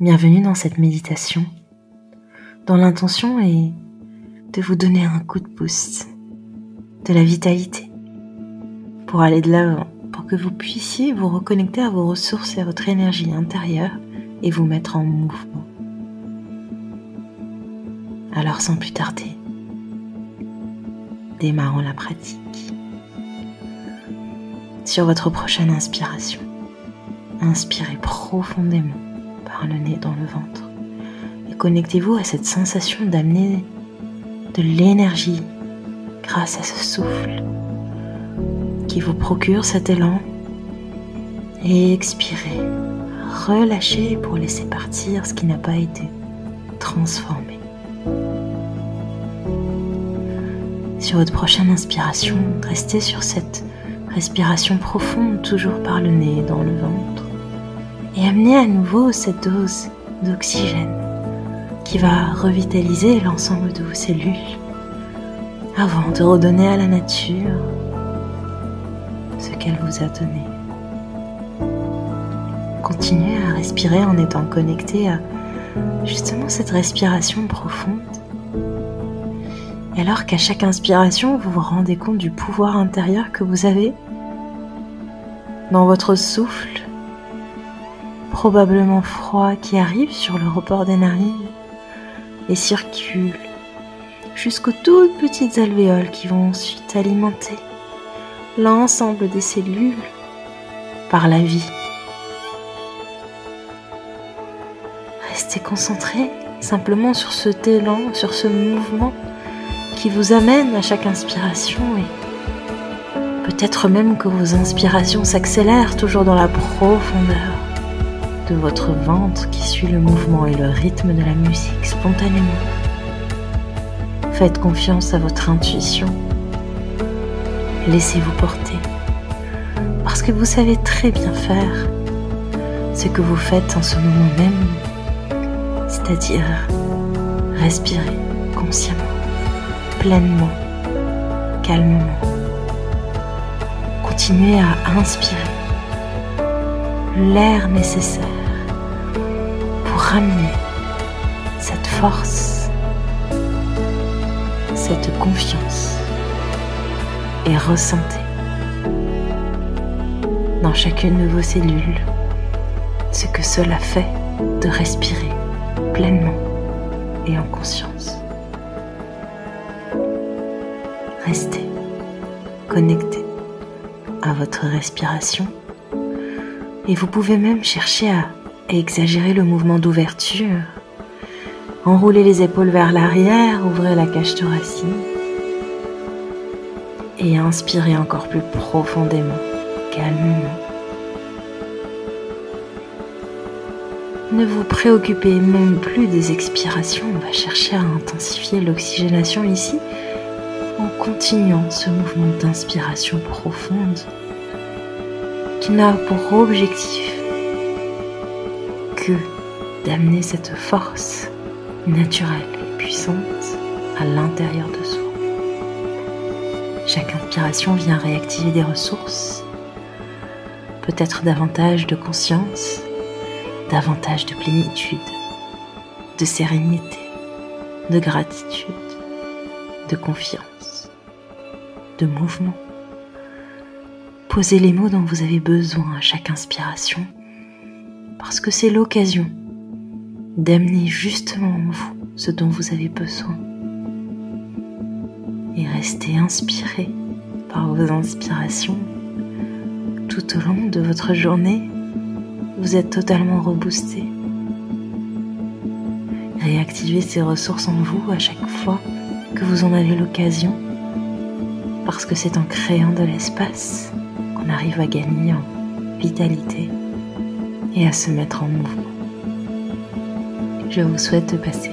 Bienvenue dans cette méditation dont l'intention est de vous donner un coup de boost, de la vitalité pour aller de l'avant, pour que vous puissiez vous reconnecter à vos ressources et à votre énergie intérieure et vous mettre en mouvement. Alors sans plus tarder, démarrons la pratique. Sur votre prochaine inspiration, inspirez profondément le nez dans le ventre. Et connectez-vous à cette sensation d'amener de l'énergie grâce à ce souffle qui vous procure cet élan. Et expirez, relâchez pour laisser partir ce qui n'a pas été transformé. Sur votre prochaine inspiration, restez sur cette respiration profonde, toujours par le nez dans le ventre et amener à nouveau cette dose d'oxygène qui va revitaliser l'ensemble de vos cellules avant de redonner à la nature ce qu'elle vous a donné. Continuez à respirer en étant connecté à justement cette respiration profonde. Et alors qu'à chaque inspiration, vous vous rendez compte du pouvoir intérieur que vous avez dans votre souffle, probablement froid qui arrive sur le report des narines et circule jusqu'aux toutes petites alvéoles qui vont ensuite alimenter l'ensemble des cellules par la vie. Restez concentré simplement sur ce élan, sur ce mouvement qui vous amène à chaque inspiration et peut-être même que vos inspirations s'accélèrent toujours dans la profondeur votre ventre qui suit le mouvement et le rythme de la musique spontanément. Faites confiance à votre intuition. Laissez-vous porter. Parce que vous savez très bien faire ce que vous faites en ce moment même, c'est-à-dire respirer consciemment, pleinement, calmement. Continuez à inspirer l'air nécessaire ramener cette force, cette confiance et ressentez dans chacune de vos cellules ce que cela fait de respirer pleinement et en conscience. Restez connecté à votre respiration et vous pouvez même chercher à exagérer le mouvement d'ouverture. Enroulez les épaules vers l'arrière, ouvrez la cage thoracique et inspirez encore plus profondément, calmement. Ne vous préoccupez même plus des expirations, on va chercher à intensifier l'oxygénation ici en continuant ce mouvement d'inspiration profonde qui n'a pour objectif d'amener cette force naturelle et puissante à l'intérieur de soi. Chaque inspiration vient réactiver des ressources, peut-être davantage de conscience, davantage de plénitude, de sérénité, de gratitude, de confiance, de mouvement. Posez les mots dont vous avez besoin à chaque inspiration parce que c'est l'occasion d'amener justement en vous ce dont vous avez besoin. Et restez inspiré par vos inspirations tout au long de votre journée. Vous êtes totalement reboosté. Réactivez ces ressources en vous à chaque fois que vous en avez l'occasion, parce que c'est en créant de l'espace qu'on arrive à gagner en vitalité et à se mettre en mouvement. Je vous souhaite de passer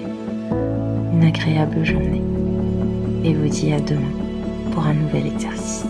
une agréable journée et vous dis à demain pour un nouvel exercice.